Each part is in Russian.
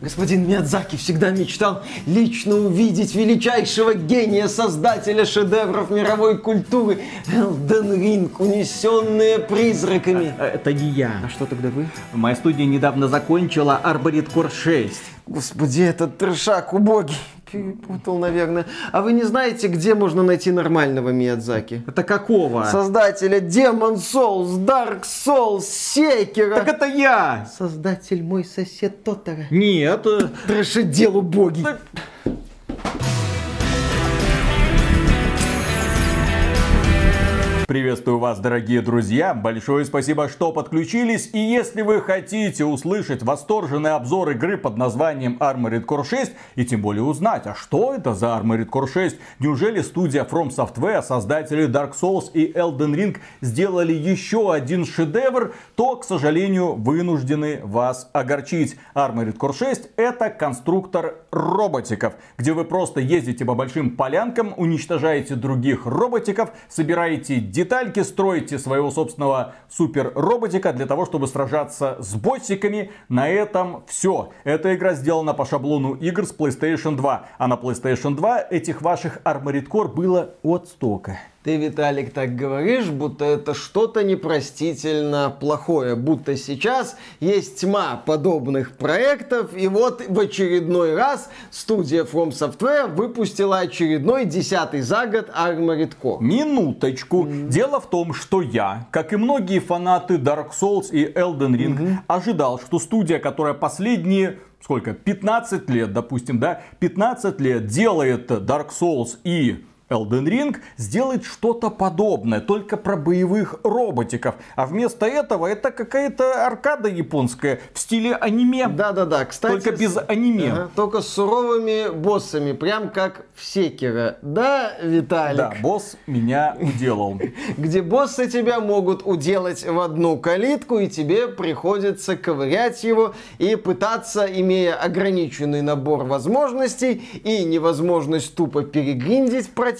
Господин Миядзаки всегда мечтал лично увидеть величайшего гения, создателя шедевров мировой культуры Элден Ринг, унесенные призраками. А, это не я. А что тогда вы? Моя студия недавно закончила Арборит Core 6. Господи, этот трешак убогий. Перепутал, наверное. А вы не знаете, где можно найти нормального Миядзаки? Это какого? Создателя Demon Souls, Dark Souls, Секера. Так это я! Создатель мой сосед Тотара. Нет. Трэшедел убогий. Приветствую вас, дорогие друзья. Большое спасибо, что подключились. И если вы хотите услышать восторженный обзор игры под названием Armored Core 6, и тем более узнать, а что это за Armored Core 6, неужели студия From Software, создатели Dark Souls и Elden Ring сделали еще один шедевр, то, к сожалению, вынуждены вас огорчить. Armored Core 6 это конструктор роботиков, где вы просто ездите по большим полянкам, уничтожаете других роботиков, собираете детальки, строите своего собственного супер роботика для того, чтобы сражаться с боссиками. На этом все. Эта игра сделана по шаблону игр с PlayStation 2. А на PlayStation 2 этих ваших Armored Core было от стока. Ты, Виталик, так говоришь, будто это что-то непростительно плохое, будто сейчас есть тьма подобных проектов, и вот в очередной раз студия From Software выпустила очередной десятый за год Armored Core. Минуточку. Дело в том, что я, как и многие фанаты Dark Souls и Elden Ring, ожидал, что студия, которая последние сколько, 15 лет, допустим, да, 15 лет делает Dark Souls и Elden Ring сделает что-то подобное, только про боевых роботиков. А вместо этого это какая-то аркада японская в стиле аниме. Да-да-да, кстати... Только без аниме. Ага, только с суровыми боссами, прям как в Секера. Да, Виталик? Да, босс меня уделал. где боссы тебя могут уделать в одну калитку, и тебе приходится ковырять его и пытаться, имея ограниченный набор возможностей и невозможность тупо перегриндить противника,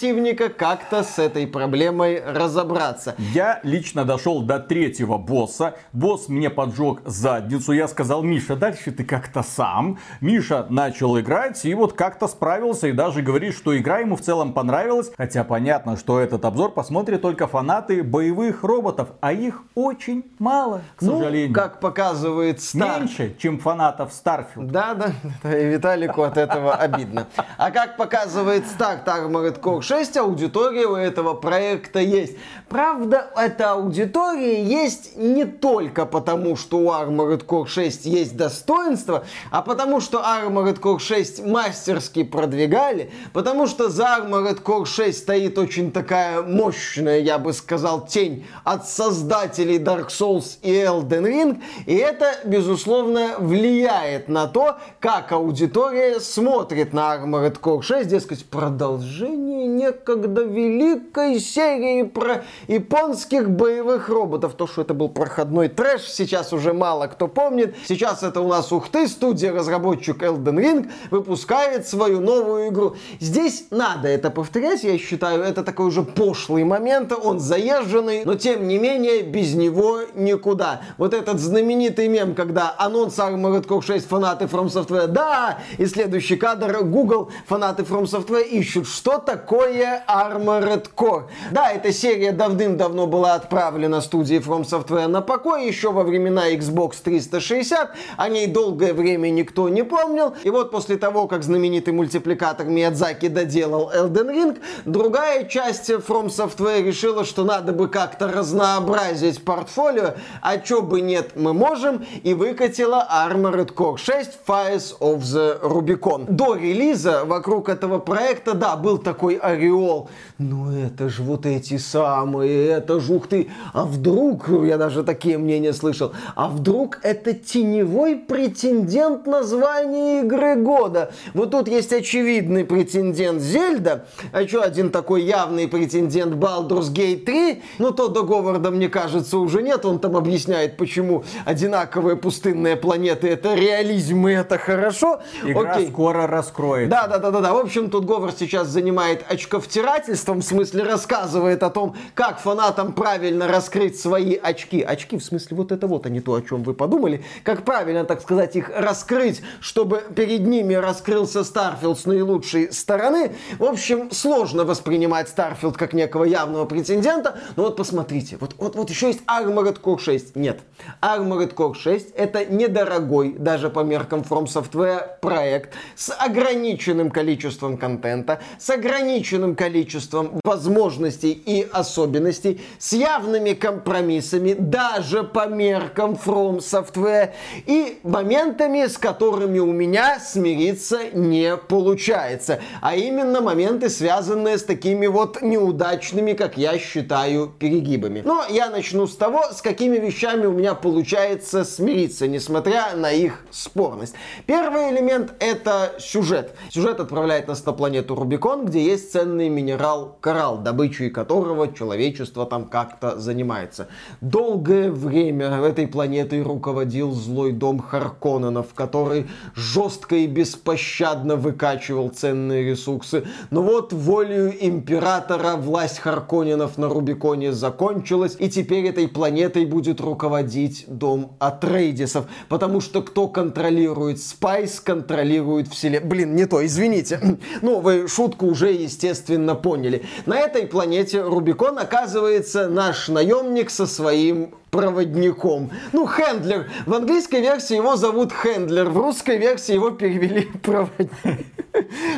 как-то с этой проблемой разобраться. Я лично дошел до третьего босса. Босс мне поджег задницу. Я сказал, Миша, дальше ты как-то сам. Миша начал играть и вот как-то справился. И даже говорит, что игра ему в целом понравилась. Хотя понятно, что этот обзор посмотрят только фанаты боевых роботов. А их очень мало, к Ну, сожалению. как показывает Стар... Меньше, чем фанатов Starfield. Да, да, и Виталику от этого обидно. А как показывает старт Armored Core 6, аудитория у этого проекта есть. Правда, эта аудитория есть не только потому, что у Armored Core 6 есть достоинства, а потому что Armored Core 6 мастерски продвигали, потому что за Armored Core 6 стоит очень такая мощная, я бы сказал, тень от создателей Dark Souls и Elden Ring, и это, безусловно, влияет на то, как аудитория смотрит на Armored Core 6, дескать, продолжение некогда великой серии про японских боевых роботов. То, что это был проходной трэш, сейчас уже мало кто помнит. Сейчас это у нас, ух ты, студия-разработчик Elden Ring выпускает свою новую игру. Здесь надо это повторять, я считаю, это такой уже пошлый момент, он заезженный, но тем не менее без него никуда. Вот этот знаменитый мем, когда анонс Armored Core 6 фанаты From Software, да, и следующий кадр Google фанаты From Software ищут, что такое Armored Core. Да, эта серия давным-давно была отправлена студией From Software на покой, еще во времена Xbox 360, о ней долгое время никто не помнил, и вот после того, как знаменитый мультипликатор Миядзаки доделал Elden Ring, другая часть From Software решила, что надо бы как-то разнообразить портфолио, а чё бы нет, мы можем, и выкатила Armored Core 6 Fires of the Rubicon. До релиза вокруг этого проекта, да, был такой ореол, ну это же вот эти самые, это же ух ты, а вдруг, я даже такие мнения слышал, а вдруг это теневой претендент на звание игры года. Вот тут есть очевидный претендент Зельда, а еще один такой явный претендент Baldur's Gate 3, ну то до Говарда, мне кажется, уже нет, он там объясняет, почему одинаковые пустынные планеты это реализм и это хорошо. Игра Окей. скоро раскроется. Да, да, да, да, да. В общем, тут Говард сейчас занимает очковтирательством, в смысле рассказывает о том, как фанатам правильно раскрыть свои очки. Очки, в смысле вот это вот, а не то, о чем вы подумали. Как правильно, так сказать, их раскрыть, чтобы перед ними раскрылся Starfield с наилучшей стороны. В общем, сложно воспринимать Starfield как некого явного претендента. Но вот посмотрите, вот, вот, вот еще есть Armored Core 6. Нет, Armored Core 6 это недорогой, даже по меркам From Software, проект с ограниченным количеством контента, с ограниченным количеством возможностей и особенностей, с явными компромиссами, даже по меркам From Software, и моментами, с которыми у меня смириться не получается. А именно моменты, связанные с такими вот неудачными, как я считаю, перегибами. Но я начну с того, с какими вещами у меня получается смириться, несмотря на их спорность. Первый элемент это сюжет. Сюжет отправляет нас на планету Рубикон, где есть ценный минерал коралл, добычей которого человечество там как-то занимается. Долгое время этой планетой руководил злой дом Харконненов, который жестко и беспощадно выкачивал ценные ресурсы. Но вот волею императора власть Харконненов на Рубиконе закончилась, и теперь этой планетой будет руководить дом Атрейдисов, потому что кто контролирует спайс, контролирует вселенную. Блин, не то, извините. Ну, вы шутку уже, естественно, поняли. На этой планете Рубикон оказывается наш наемник со своим проводником. Ну, Хендлер. В английской версии его зовут Хендлер, в русской версии его перевели проводник.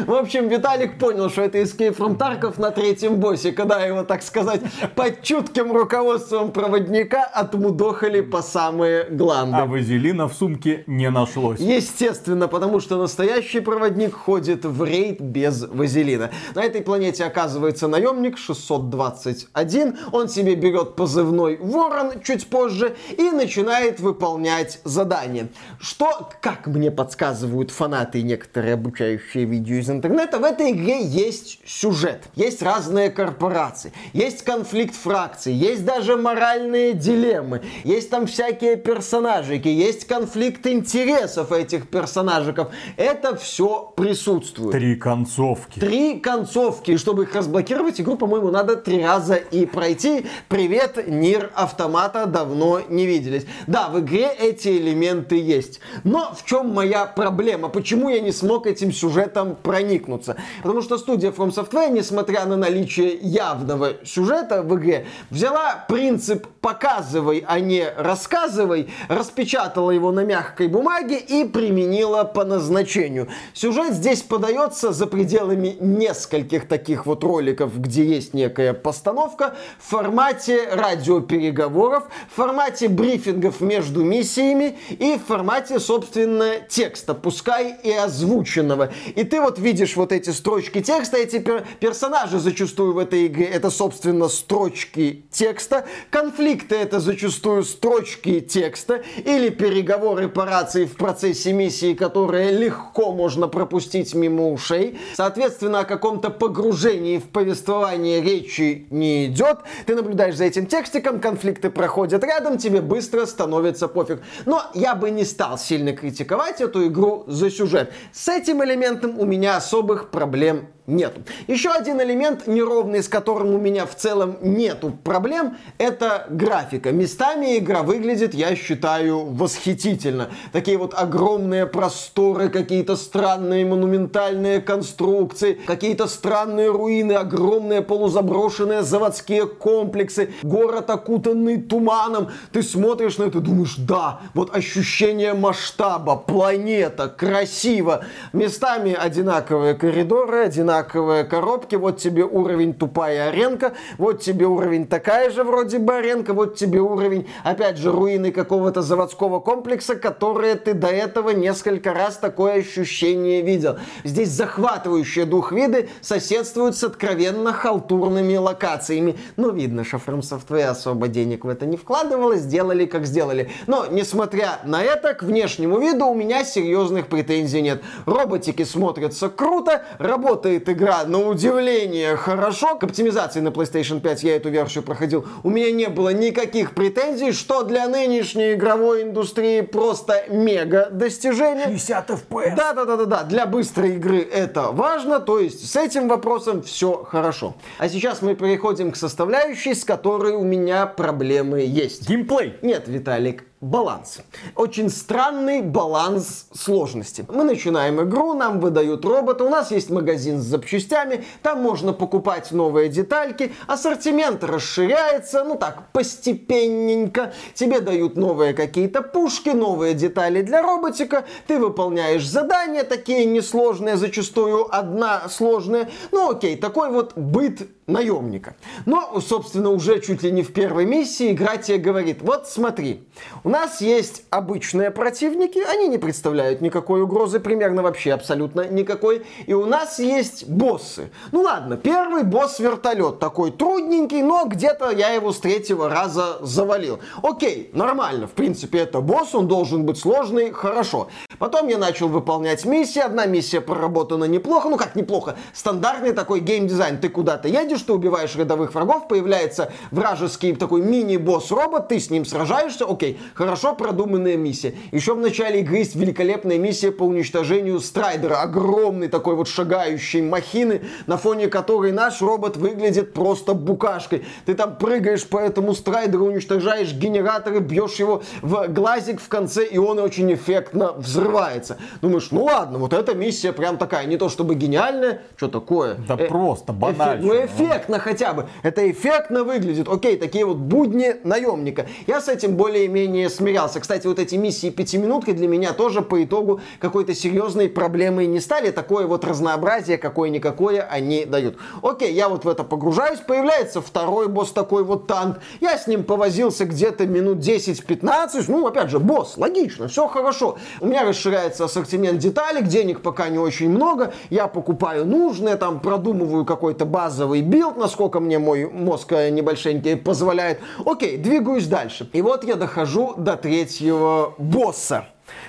В общем, Виталик понял, что это Escape from Tarkov на третьем боссе, когда его, так сказать, под чутким руководством проводника отмудохали по самые гланды. А вазелина в сумке не нашлось. Естественно, потому что настоящий проводник ходит в рейд без вазелина. На этой планете оказывается наемник 621. Он себе берет позывной Ворон чуть позже и начинает выполнять задание. Что, как мне подсказывают фанаты и некоторые обучающие видео из интернета, в этой игре есть сюжет, есть разные корпорации, есть конфликт фракций, есть даже моральные дилеммы, есть там всякие персонажики, есть конфликт интересов этих персонажиков. Это все присутствует. Три концовки. Три концовки. И чтобы их разблокировать, игру, по-моему, надо три раза и пройти. Привет, Нир Автомата, давно не виделись. Да, в игре эти элементы есть. Но в чем моя проблема? Почему я не смог этим сюжетом проникнуться? Потому что студия From Software, несмотря на наличие явного сюжета в игре, взяла принцип «показывай, а не рассказывай», распечатала его на мягкой бумаге и применила по назначению. Сюжет здесь подается за пределами нескольких таких вот роликов, где есть некая постановка в формате радиопереговоров, в формате брифингов между миссиями и в формате, собственно, текста, пускай и озвученного. И ты вот видишь вот эти строчки текста, эти пер персонажи зачастую в этой игре это, собственно, строчки текста, конфликты это зачастую строчки текста или переговоры по рации в процессе миссии, которые легко можно пропустить мимо ушей. Соответственно, о каком-то погружении в повествование речи не идет. Ты наблюдаешь за этим текстиком, конфликты проходят рядом, тебе быстро становится пофиг. Но я бы не стал сильно критиковать эту игру за сюжет. С этим элементом у меня особых проблем нету. Еще один элемент неровный, с которым у меня в целом нету проблем, это графика. Местами игра выглядит, я считаю, восхитительно. Такие вот огромные просторы, какие-то странные монументальные конструкции, какие-то странные руины, огромные полузаброшенные заводские комплексы, город окутанный туманом. Ты смотришь на это думаешь, да, вот ощущение масштаба, планета, красиво. Местами одинаковые коридоры, одинаковые одинаковые коробки, вот тебе уровень тупая аренка, вот тебе уровень такая же вроде бы аренка, вот тебе уровень, опять же, руины какого-то заводского комплекса, которые ты до этого несколько раз такое ощущение видел. Здесь захватывающие дух виды соседствуют с откровенно халтурными локациями. Ну, видно, что From Software особо денег в это не вкладывало, сделали как сделали. Но, несмотря на это, к внешнему виду у меня серьезных претензий нет. Роботики смотрятся круто, работает работает игра на удивление хорошо. К оптимизации на PlayStation 5 я эту версию проходил. У меня не было никаких претензий, что для нынешней игровой индустрии просто мега достижение. 60 FPS. Да, да, да, да, да. Для быстрой игры это важно, то есть с этим вопросом все хорошо. А сейчас мы переходим к составляющей, с которой у меня проблемы есть. Геймплей. Нет, Виталик, баланс. Очень странный баланс сложности. Мы начинаем игру, нам выдают робота, у нас есть магазин с запчастями, там можно покупать новые детальки, ассортимент расширяется, ну так, постепенненько. Тебе дают новые какие-то пушки, новые детали для роботика, ты выполняешь задания, такие несложные, зачастую одна сложная. Ну окей, такой вот быт наемника. Но, собственно, уже чуть ли не в первой миссии игра тебе говорит, вот смотри, у нас есть обычные противники, они не представляют никакой угрозы, примерно вообще абсолютно никакой, и у нас есть боссы. Ну ладно, первый босс вертолет такой трудненький, но где-то я его с третьего раза завалил. Окей, нормально, в принципе, это босс, он должен быть сложный, хорошо. Потом я начал выполнять миссии, одна миссия проработана неплохо, ну как неплохо, стандартный такой геймдизайн, ты куда-то едешь, ты убиваешь рядовых врагов, появляется вражеский такой мини-босс-робот, ты с ним сражаешься, окей, хорошо продуманная миссия. Еще в начале игры есть великолепная миссия по уничтожению Страйдера, огромный такой вот шагающий махины, на фоне которой наш робот выглядит просто букашкой. Ты там прыгаешь по этому Страйдеру, уничтожаешь генераторы, бьешь его в глазик в конце, и он очень эффектно взрывается. Думаешь, ну ладно, вот эта миссия прям такая, не то чтобы гениальная, что такое? Да Э, просто банально. ну эффектно хотя бы. Это эффектно выглядит. Окей, такие вот будни наемника. Я с этим более-менее смирялся. Кстати, вот эти миссии пятиминутки для меня тоже по итогу какой-то серьезной проблемой не стали. Такое вот разнообразие какое-никакое они дают. Окей, я вот в это погружаюсь. Появляется второй босс, такой вот танк. Я с ним повозился где-то минут 10-15. Ну, опять же, босс, логично, все хорошо. У меня расширяется ассортимент деталек, денег пока не очень много. Я покупаю нужное, там продумываю какой-то базовый билд, насколько мне мой мозг э, небольшенький позволяет. Окей, двигаюсь дальше. И вот я дохожу до третьего босса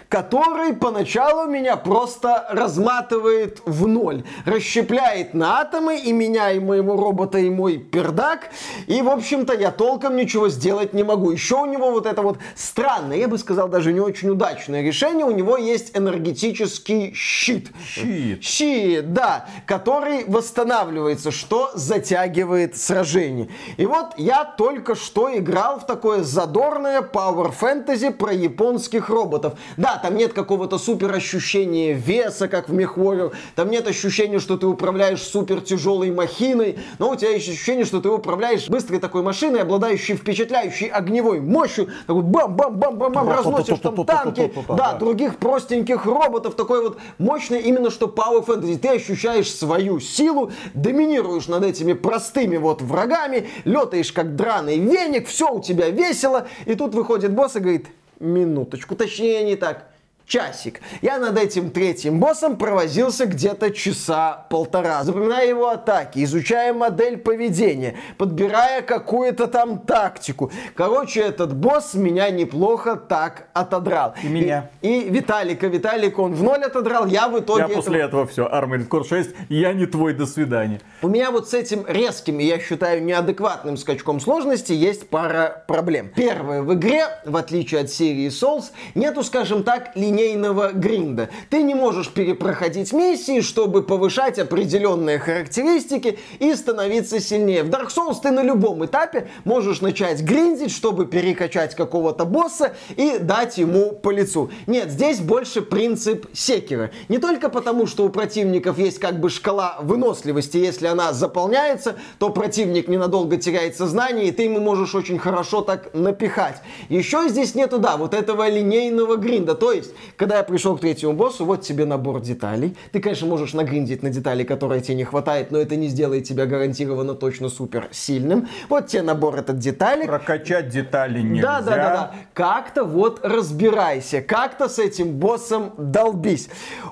который поначалу меня просто разматывает в ноль, расщепляет на атомы и меня, и моего робота, и мой пердак, и, в общем-то, я толком ничего сделать не могу. Еще у него вот это вот странное, я бы сказал, даже не очень удачное решение, у него есть энергетический щит. Щит. Щит, да, который восстанавливается, что затягивает сражение. И вот я только что играл в такое задорное Power Fantasy про японских роботов. Да, там нет какого-то супер ощущения веса, как в MechWarrior, там нет ощущения, что ты управляешь супер тяжелой махиной, но у тебя есть ощущение, что ты управляешь быстрой такой машиной, обладающей впечатляющей огневой мощью, такой бам-бам-бам-бам-бам, разносишь там танки, да, других простеньких роботов, такой вот мощный именно что Power Fantasy. Ты ощущаешь свою силу, доминируешь над этими простыми вот врагами, летаешь как драный веник, все у тебя весело, и тут выходит босс и говорит, минуточку, точнее не так, часик. Я над этим третьим боссом провозился где-то часа полтора, запоминая его атаки, изучая модель поведения, подбирая какую-то там тактику. Короче, этот босс меня неплохо так отодрал. И меня. И, и Виталика. Виталик он в ноль отодрал, я в итоге... Я этого- после этого все, Armored Core 6, я не твой, до свидания. У меня вот с этим резким, я считаю, неадекватным скачком сложности есть пара проблем. Первое, в игре, в отличие от серии Souls, нету, скажем так, линейного гринда. Ты не можешь перепроходить миссии, чтобы повышать определенные характеристики и становиться сильнее. В Dark Souls ты на любом этапе можешь начать гриндить, чтобы перекачать какого-то босса и дать ему по лицу. Нет, здесь больше принцип секера. Не только потому, что у противников есть как бы шкала выносливости, если она заполняется, то противник ненадолго теряет сознание, и ты ему можешь очень хорошо так напихать. Еще здесь нету, да, вот этого линейного гринда. То есть, когда я пришел к третьему боссу, вот тебе набор деталей. Ты, конечно, можешь нагриндить на детали, которые тебе не хватает, но это не сделает тебя гарантированно точно супер сильным. Вот тебе набор этот деталей. Прокачать детали нельзя. Да, да, да, да. Как-то вот разбирайся, как-то с этим боссом долбись.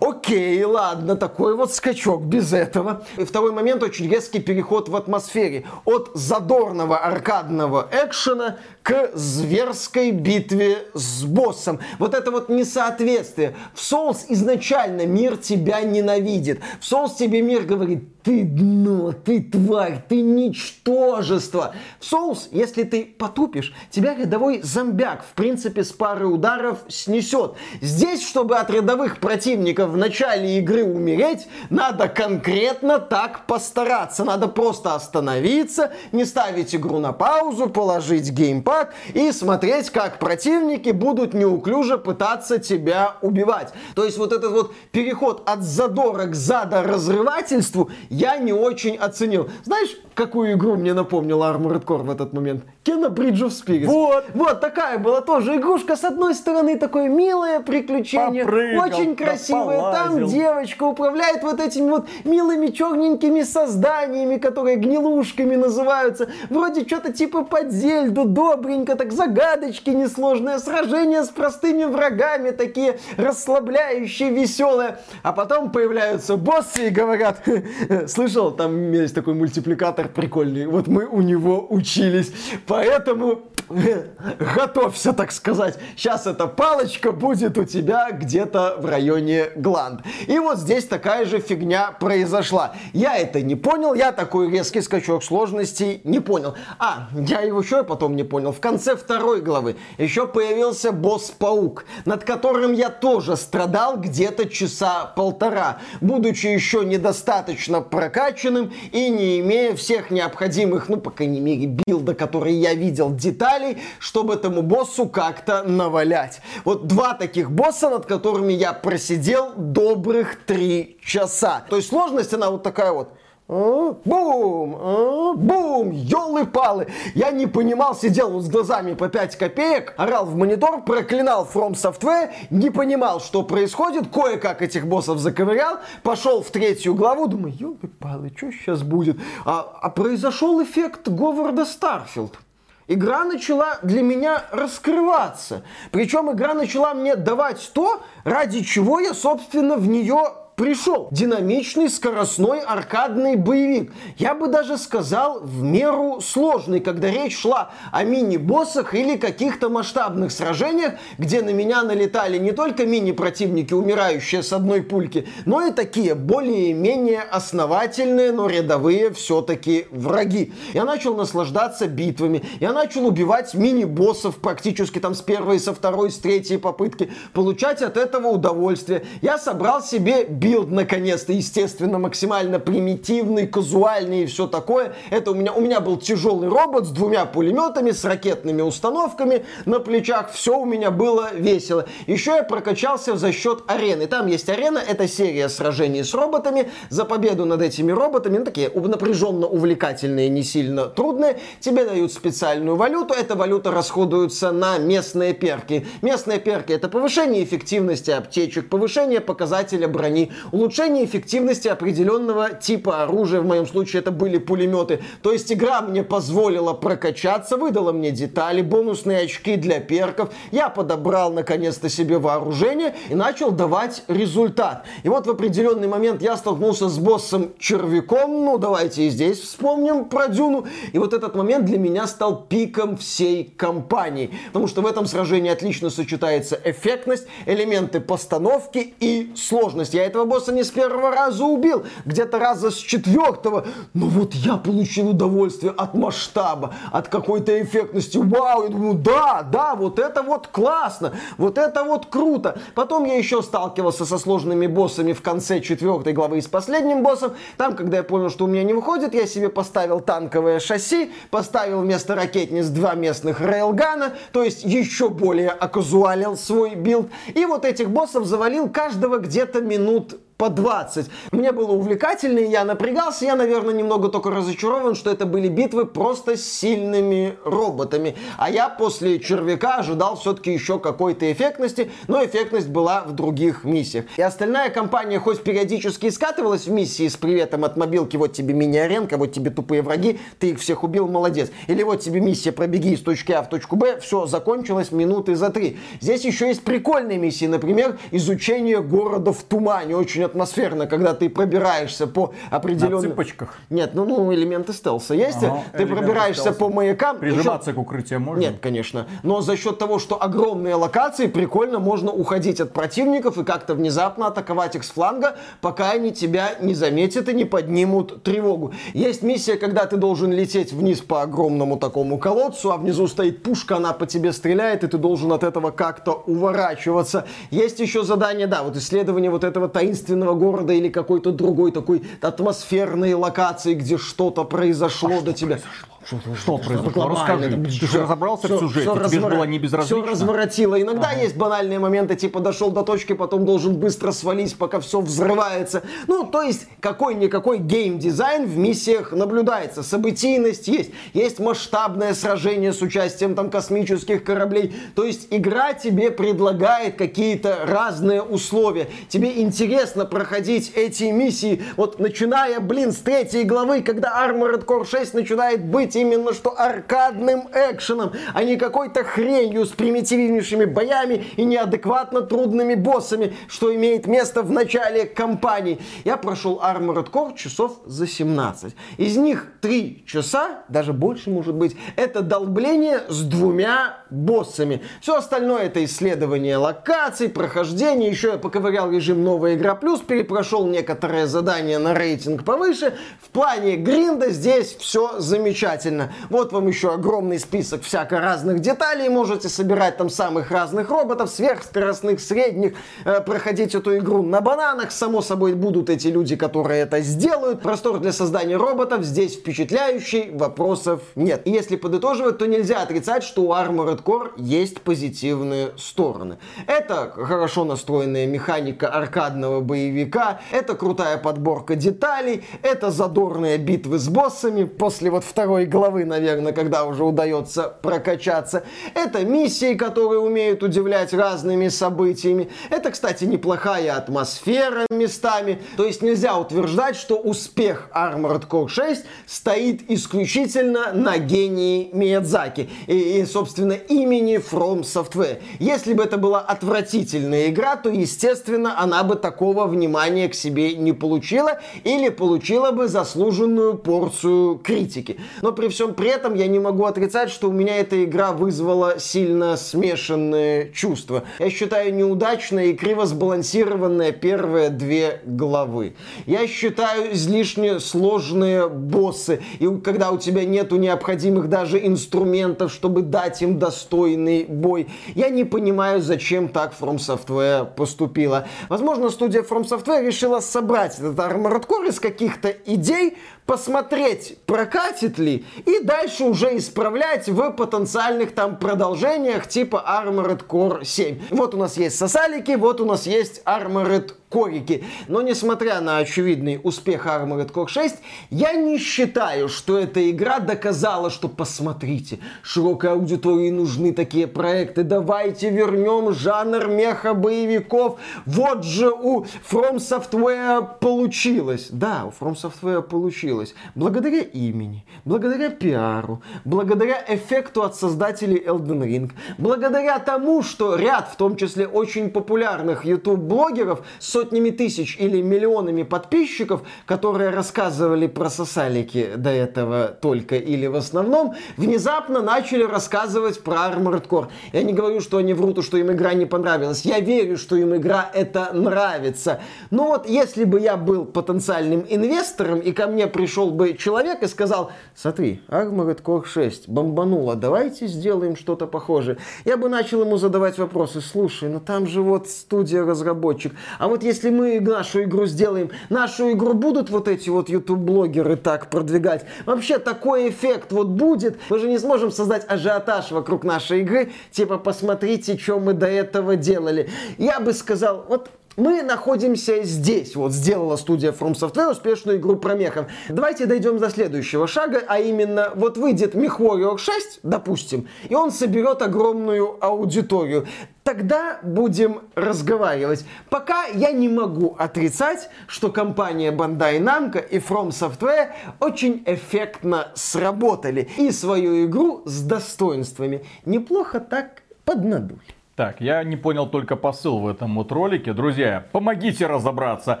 Окей, ладно, такой вот скачок без этого. И второй момент очень резкий переход в атмосфере. От задорного аркадного экшена к зверской битве с боссом. Вот это вот несоответствие. В Souls изначально мир тебя ненавидит. В Souls тебе мир говорит, ты дно, ты тварь, ты ничтожество. В соус, если ты потупишь, тебя рядовой зомбяк, в принципе, с пары ударов снесет. Здесь, чтобы от рядовых противников в начале игры умереть, надо конкретно так постараться. Надо просто остановиться, не ставить игру на паузу, положить геймпад и смотреть, как противники будут неуклюже пытаться тебя убивать. То есть вот этот вот переход от задора к задоразрывательству я не очень оценил. Знаешь, какую игру мне напомнила Armored Core в этот момент? Kena Bridge of Spirits. Вот. Вот такая была тоже игрушка. С одной стороны, такое милое приключение. Попрыгал, очень да красивое. Там полазил. девочка управляет вот этими вот милыми черненькими созданиями, которые гнилушками называются. Вроде что-то типа под зельду, добренько, так загадочки несложные, сражения с простыми врагами, такие расслабляющие, веселые. А потом появляются боссы и говорят, слышал, там есть такой мультипликатор прикольный, вот мы у него учились, поэтому готовься, так сказать. Сейчас эта палочка будет у тебя где-то в районе гланд. И вот здесь такая же фигня произошла. Я это не понял, я такой резкий скачок сложности не понял. А, я его еще и потом не понял. В конце второй главы еще появился босс-паук, над которым я тоже страдал где-то часа полтора, будучи еще недостаточно прокачанным и не имея всех необходимых, ну, по крайней мере, билда, которые я видел, деталей, чтобы этому боссу как-то навалять. Вот два таких босса, над которыми я просидел добрых три часа. То есть сложность она вот такая вот. А, Бум! а, Бум! Ёлы-палы! Я не понимал, сидел вот с глазами по 5 копеек, орал в монитор, проклинал From Software, не понимал, что происходит, кое-как этих боссов заковырял, пошел в третью главу, думаю, ёлы-палы, что сейчас будет? А, а произошел эффект Говарда Starfield. Игра начала для меня раскрываться. Причем игра начала мне давать то, ради чего я, собственно, в нее пришел. Динамичный, скоростной, аркадный боевик. Я бы даже сказал, в меру сложный, когда речь шла о мини-боссах или каких-то масштабных сражениях, где на меня налетали не только мини-противники, умирающие с одной пульки, но и такие более-менее основательные, но рядовые все-таки враги. Я начал наслаждаться битвами, я начал убивать мини-боссов практически там с первой, со второй, с третьей попытки, получать от этого удовольствие. Я собрал себе билд наконец-то, естественно, максимально примитивный, казуальный и все такое. Это у меня, у меня был тяжелый робот с двумя пулеметами, с ракетными установками на плечах. Все у меня было весело. Еще я прокачался за счет арены. Там есть арена, это серия сражений с роботами. За победу над этими роботами, ну такие напряженно увлекательные, не сильно трудные, тебе дают специальную валюту. Эта валюта расходуется на местные перки. Местные перки это повышение эффективности аптечек, повышение показателя брони, улучшение эффективности определенного типа оружия, в моем случае это были пулеметы. То есть игра мне позволила прокачаться, выдала мне детали, бонусные очки для перков. Я подобрал наконец-то себе вооружение и начал давать результат. И вот в определенный момент я столкнулся с боссом червяком, ну давайте и здесь вспомним про Дюну. И вот этот момент для меня стал пиком всей кампании. Потому что в этом сражении отлично сочетается эффектность, элементы постановки и сложность. Я этого босса не с первого раза убил, где-то раза с четвертого. Но вот я получил удовольствие от масштаба, от какой-то эффектности. Вау, я думаю, да, да, вот это вот классно, вот это вот круто. Потом я еще сталкивался со сложными боссами в конце четвертой главы и с последним боссом. Там, когда я понял, что у меня не выходит, я себе поставил танковое шасси, поставил вместо ракетниц два местных рейлгана, то есть еще более оказуалил свой билд. И вот этих боссов завалил каждого где-то минут по 20. Мне было увлекательно, и я напрягался. Я, наверное, немного только разочарован, что это были битвы просто с сильными роботами. А я после червяка ожидал все-таки еще какой-то эффектности, но эффектность была в других миссиях. И остальная кампания хоть периодически скатывалась в миссии с приветом от мобилки, вот тебе мини-аренка, вот тебе тупые враги, ты их всех убил, молодец. Или вот тебе миссия пробеги из точки А в точку Б, все, закончилось минуты за три. Здесь еще есть прикольные миссии, например, изучение города в тумане, очень атмосферно, когда ты пробираешься по определенным... На цыпочках? Нет, ну, ну элементы стелса есть. Ага, ты пробираешься стелса. по маякам. Прижиматься еще... к укрытию можно? Нет, конечно. Но за счет того, что огромные локации, прикольно можно уходить от противников и как-то внезапно атаковать их с фланга, пока они тебя не заметят и не поднимут тревогу. Есть миссия, когда ты должен лететь вниз по огромному такому колодцу, а внизу стоит пушка, она по тебе стреляет, и ты должен от этого как-то уворачиваться. Есть еще задание, да, вот исследование вот этого таинственного города или какой-то другой такой атмосферной локации, где что-то произошло а до тебя. Произошло? Что, что произошло? Расскажи. Ты же разобрался все, в сюжете, все тебе разворот... было не безразлично. Все разворотило. Иногда ага. есть банальные моменты, типа дошел до точки, потом должен быстро свалить, пока все взрывается. Ну, то есть, какой-никакой геймдизайн в миссиях наблюдается. Событийность есть. Есть масштабное сражение с участием там космических кораблей. То есть, игра тебе предлагает какие-то разные условия. Тебе интересно проходить эти миссии. Вот начиная, блин, с третьей главы, когда Armored Core 6 начинает быть быть именно что аркадным экшеном, а не какой-то хренью с примитивнейшими боями и неадекватно трудными боссами, что имеет место в начале кампании. Я прошел Armored Core часов за 17. Из них 3 часа, даже больше может быть, это долбление с двумя боссами. Все остальное это исследование локаций, прохождение. Еще я поковырял режим новая игра плюс, перепрошел некоторые задания на рейтинг повыше. В плане гринда здесь все замечательно замечательно. Вот вам еще огромный список всяко разных деталей. Можете собирать там самых разных роботов, сверхскоростных, средних, э, проходить эту игру на бананах. Само собой будут эти люди, которые это сделают. Простор для создания роботов здесь впечатляющий, вопросов нет. И если подытоживать, то нельзя отрицать, что у Armored Core есть позитивные стороны. Это хорошо настроенная механика аркадного боевика, это крутая подборка деталей, это задорные битвы с боссами после вот второй главы, наверное, когда уже удается прокачаться. Это миссии, которые умеют удивлять разными событиями. Это, кстати, неплохая атмосфера местами. То есть нельзя утверждать, что успех Armored Core 6 стоит исключительно на гении Миядзаки и, и, собственно, имени From Software. Если бы это была отвратительная игра, то, естественно, она бы такого внимания к себе не получила или получила бы заслуженную порцию критики. Но при всем при этом я не могу отрицать, что у меня эта игра вызвала сильно смешанные чувства. Я считаю неудачной и криво сбалансированные первые две главы. Я считаю излишне сложные боссы. И когда у тебя нету необходимых даже инструментов, чтобы дать им достойный бой. Я не понимаю, зачем так From Software поступила. Возможно, студия From Software решила собрать этот Armored Core из каких-то идей, посмотреть, прокатит ли, и дальше уже исправлять в потенциальных там продолжениях типа Armored Core 7. Вот у нас есть сосалики, вот у нас есть Armored корики. Но несмотря на очевидный успех Armored Core 6, я не считаю, что эта игра доказала, что посмотрите, широкой аудитории нужны такие проекты, давайте вернем жанр меха-боевиков. Вот же у From Software получилось. Да, у From Software получилось. Благодаря имени, благодаря пиару, благодаря эффекту от создателей Elden Ring, благодаря тому, что ряд, в том числе очень популярных YouTube-блогеров, с сотнями тысяч или миллионами подписчиков, которые рассказывали про сосалики до этого только или в основном, внезапно начали рассказывать про Armored Core. Я не говорю, что они врут, что им игра не понравилась. Я верю, что им игра это нравится. Но вот если бы я был потенциальным инвестором, и ко мне пришел бы человек и сказал, смотри, Armored Core 6 бомбануло, давайте сделаем что-то похожее. Я бы начал ему задавать вопросы, слушай, ну там же вот студия-разработчик, а вот если мы нашу игру сделаем, нашу игру будут вот эти вот YouTube-блогеры так продвигать? Вообще такой эффект вот будет? Мы же не сможем создать ажиотаж вокруг нашей игры, типа посмотрите, что мы до этого делали. Я бы сказал, вот мы находимся здесь. Вот сделала студия From Software успешную игру про мехов. Давайте дойдем до следующего шага, а именно вот выйдет MechWarrior 6, допустим, и он соберет огромную аудиторию. Тогда будем разговаривать. Пока я не могу отрицать, что компания Bandai Namco и From Software очень эффектно сработали и свою игру с достоинствами неплохо так поднадули. Так, я не понял только посыл в этом вот ролике. Друзья, помогите разобраться.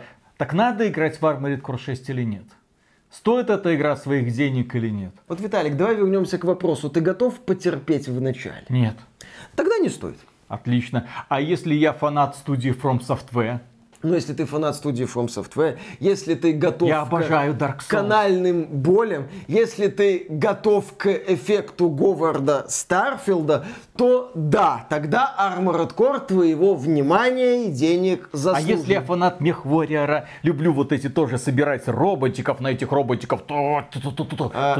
Так надо играть в Armored Core 6 или нет? Стоит эта игра своих денег или нет? Вот, Виталик, давай вернемся к вопросу. Ты готов потерпеть в начале? Нет. Тогда не стоит. Отлично. А если я фанат студии From Software? Ну, если ты фанат студии From Software, если ты готов Я обожаю к Dark Souls. канальным болям, если ты готов к эффекту Говарда Старфилда, то да, тогда Armored Core твоего внимания и денег А заслуживает. если я фанат Мехвориора, люблю вот эти тоже собирать роботиков, на этих роботиков. А,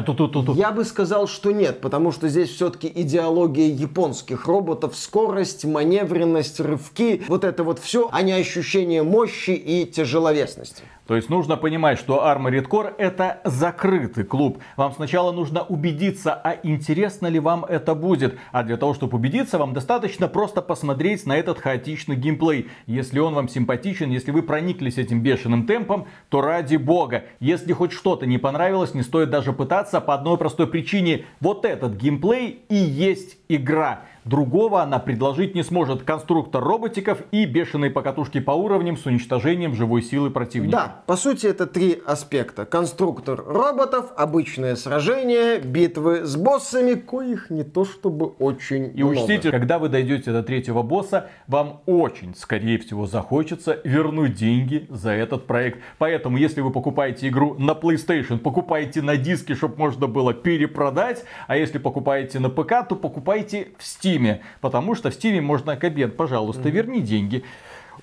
то- Я бы сказал, что нет, потому что здесь все-таки идеология японских роботов, скорость, маневренность, рывки, вот это вот все, а не ощущение мощи и тяжеловесности. То есть нужно понимать, что Armored Core это закрытый клуб. Вам сначала нужно убедиться, а интересно ли вам это будет. А для того, чтобы убедиться, вам достаточно просто посмотреть на этот хаотичный геймплей. Если он вам симпатичен, если вы прониклись этим бешеным темпом, то ради бога. Если хоть что-то не понравилось, не стоит даже пытаться по одной простой причине. Вот этот геймплей и есть игра. Другого она предложить не сможет. Конструктор роботиков и бешеные покатушки по уровням с уничтожением живой силы противника. Да, по сути это три аспекта. Конструктор роботов, обычное сражение, битвы с боссами, коих не то чтобы очень И учтите, когда вы дойдете до третьего босса, вам очень, скорее всего, захочется вернуть деньги за этот проект. Поэтому, если вы покупаете игру на PlayStation, покупайте на диске, чтобы можно было перепродать. А если покупаете на ПК, то покупайте в Steam. Потому что в Steam можно кабинет, пожалуйста, верни деньги.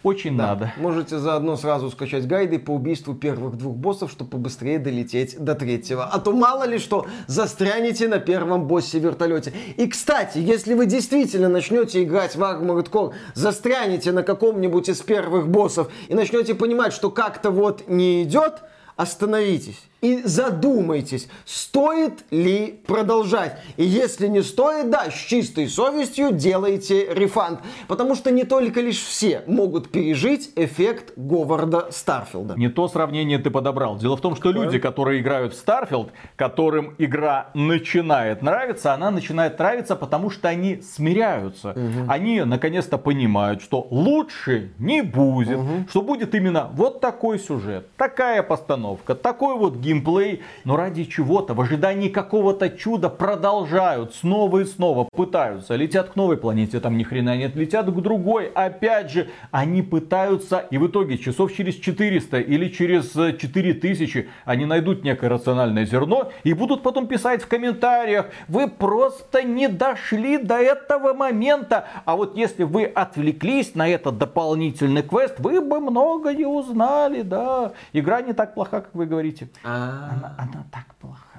Очень надо. Можете заодно сразу скачать гайды по убийству первых двух боссов, чтобы побыстрее долететь до третьего. А то мало ли что, застрянете на первом боссе вертолете. И, кстати, если вы действительно начнете играть в Armored Core, застрянете на каком-нибудь из первых боссов и начнете понимать, что как-то вот не идет, остановитесь и задумайтесь, стоит ли продолжать. И если не стоит, да, с чистой совестью делайте рефанд. Потому что не только лишь все могут пережить эффект Говарда Старфилда. Не то сравнение ты подобрал. Дело в том, что люди, которые играют в Starfield, которым игра начинает нравиться, она начинает нравиться, потому что они смиряются. Они наконец-то понимают, что лучше не будет, что будет именно вот такой сюжет, такая постановка, такой вот геймплей. Но ради чего-то, в ожидании какого-то чуда продолжают снова и снова пытаются. Летят к новой планете, там ни хрена нет, летят к другой. Опять же, они пытаются, и в итоге часов через 400 или через э, 4000 они найдут некое рациональное зерно и будут потом писать в комментариях, вы просто не дошли до этого момента. А вот если вы отвлеклись на этот дополнительный квест, вы бы много не узнали, да. Игра не так плоха, как вы говорите. Она, она так плоха.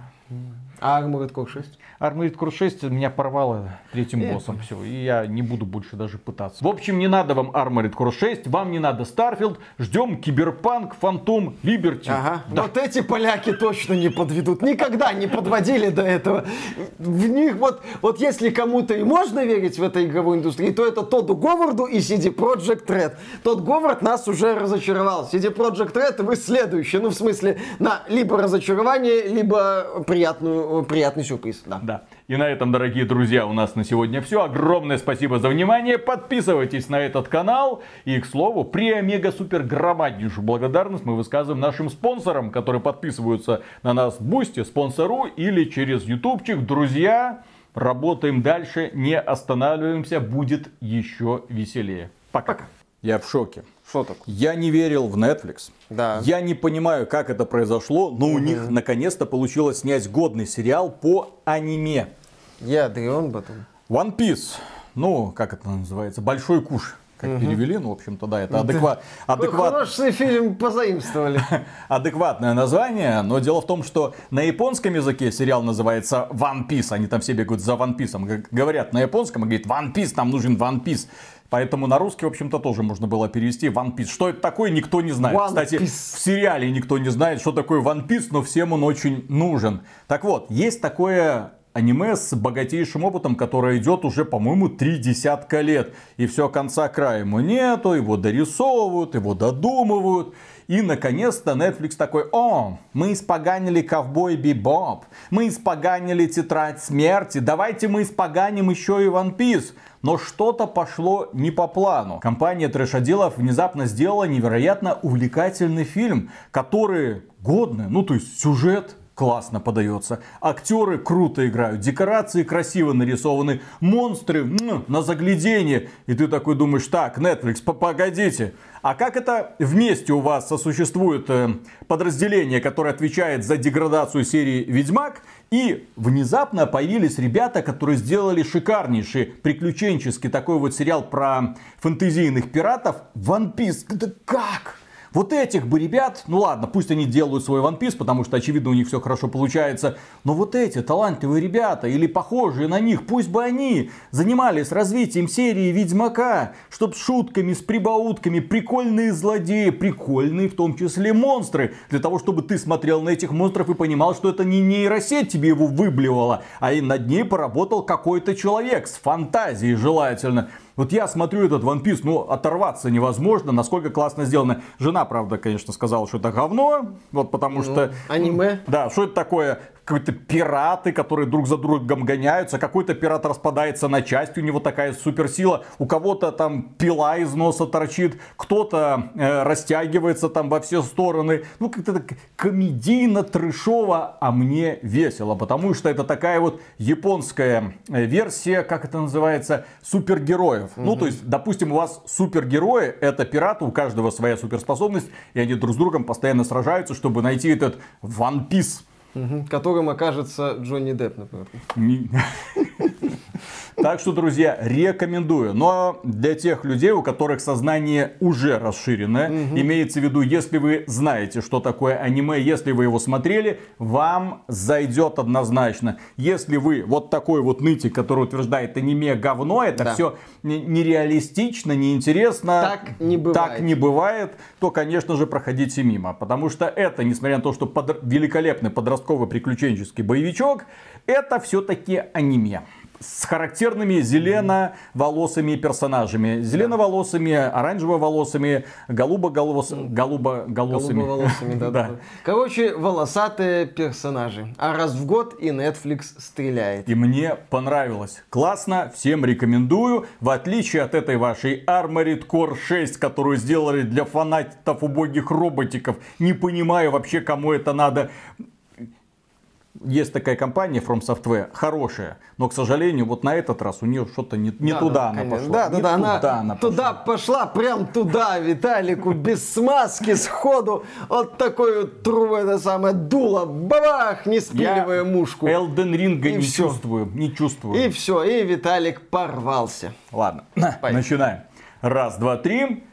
А Armored Core 6? Armored Core 6 меня порвало третьим боссом. Все, и я не буду больше даже пытаться. В общем, не надо вам Armored Core 6, вам не надо Starfield. Ждем Киберпанк, Фантом, Либерти. Ага. Вот эти поляки точно не подведут. Никогда не подводили до этого. В них вот, вот если кому-то и можно верить в этой игровой индустрии, то это Тодду Говарду и CD Projekt Red. Тодд Говард нас уже разочаровал. CD Projekt Red вы следующий. Ну, в смысле, на либо разочарование, либо приятную, приятный сюрприз. Да. Да. И на этом, дорогие друзья, у нас на сегодня все. Огромное спасибо за внимание. Подписывайтесь на этот канал. И, к слову, при омега-супер громаднейшую благодарность мы высказываем нашим спонсорам, которые подписываются на нас в Boosty, спонсору или через ютубчик. Друзья, работаем дальше, не останавливаемся, будет еще веселее. Пока. Я в шоке. Что такое? Я не верил в Netflix. Да. Я не понимаю, как это произошло, но у них наконец-то получилось снять годный сериал по аниме. Я Адрион Батон. One Piece. Ну, как это называется? Большой куш. Как перевели, ну, в общем-то, да, это адекват, адекват, Хороший фильм позаимствовали. адекватное название, но дело в том, что на японском языке сериал называется One Piece, они там все бегают за One Piece, говорят на японском, и говорят One Piece, нам нужен One Piece. Поэтому на русский, в общем-то, тоже можно было перевести One Piece. Что это такое, никто не знает. One Кстати, Piece. в сериале никто не знает, что такое One Piece, но всем он очень нужен. Так вот, есть такое аниме с богатейшим опытом, которое идет уже, по-моему, три десятка лет. И все конца края ему нету, его дорисовывают, его додумывают. И, наконец-то, Netflix такой, о, мы испоганили Ковбой Бибоп, мы испоганили Тетрадь Смерти, давайте мы испоганим еще и One Piece. Но что-то пошло не по плану. Компания трэшоделов внезапно сделала невероятно увлекательный фильм, который годный, ну то есть сюжет классно подается. Актеры круто играют, декорации красиво нарисованы, монстры на заглядение. И ты такой думаешь, так, Netflix, погодите, а как это вместе у вас сосуществует э, подразделение, которое отвечает за деградацию серии Ведьмак? И внезапно появились ребята, которые сделали шикарнейший приключенческий такой вот сериал про фэнтезийных пиратов One Piece. Да как? Вот этих бы ребят, ну ладно, пусть они делают свой One Piece, потому что очевидно у них все хорошо получается, но вот эти талантливые ребята или похожие на них, пусть бы они занимались развитием серии Ведьмака, чтоб с шутками, с прибаутками, прикольные злодеи, прикольные в том числе монстры, для того, чтобы ты смотрел на этих монстров и понимал, что это не нейросеть тебе его выблевала, а и над ней поработал какой-то человек с фантазией желательно. Вот я смотрю этот One Piece, ну, оторваться невозможно, насколько классно сделано. Жена, правда, конечно, сказала, что это говно, вот потому ну, что... Аниме? Да, что это такое? Какие-то пираты, которые друг за другом гоняются, какой-то пират распадается на части, у него такая суперсила, у кого-то там пила из носа торчит, кто-то э, растягивается там во все стороны. Ну, как-то так комедийно, трешово, а мне весело, потому что это такая вот японская э, версия, как это называется, супергероев. Угу. Ну, то есть, допустим, у вас супергерои, это пираты, у каждого своя суперспособность, и они друг с другом постоянно сражаются, чтобы найти этот One Piece Которым окажется Джонни Депп, например. Так что, друзья, рекомендую. Но для тех людей, у которых сознание уже расширено, угу. имеется в виду, если вы знаете, что такое аниме, если вы его смотрели, вам зайдет однозначно. Если вы вот такой вот нытик, который утверждает аниме говно, это да. все нереалистично, неинтересно, так не бывает. так не бывает, то, конечно же, проходите мимо. Потому что это, несмотря на то, что под... великолепный подростковый приключенческий боевичок, это все-таки аниме с характерными зелено-волосыми персонажами. Зелено-волосыми, оранжево-волосыми, голубо-голосыми. Голубо-голосыми. Голубо-волосыми, да, да. Короче, волосатые персонажи. А раз в год и Netflix стреляет. И мне понравилось. Классно, всем рекомендую. В отличие от этой вашей Armored Core 6, которую сделали для фанатов убогих роботиков. Не понимаю вообще, кому это надо есть такая компания From Software, хорошая, но, к сожалению, вот на этот раз у нее что-то не, не да, туда да, она конечно. пошла. Да, да, да, она, она туда пошла. пошла, прям туда, Виталику, без смазки, сходу, вот такой вот трубу, это самое дуло, бабах, не спиливая Я мушку. Элден Ринга не все. чувствую, не чувствую. И все, и Виталик порвался. Ладно, Поехали. начинаем. Раз, два, три.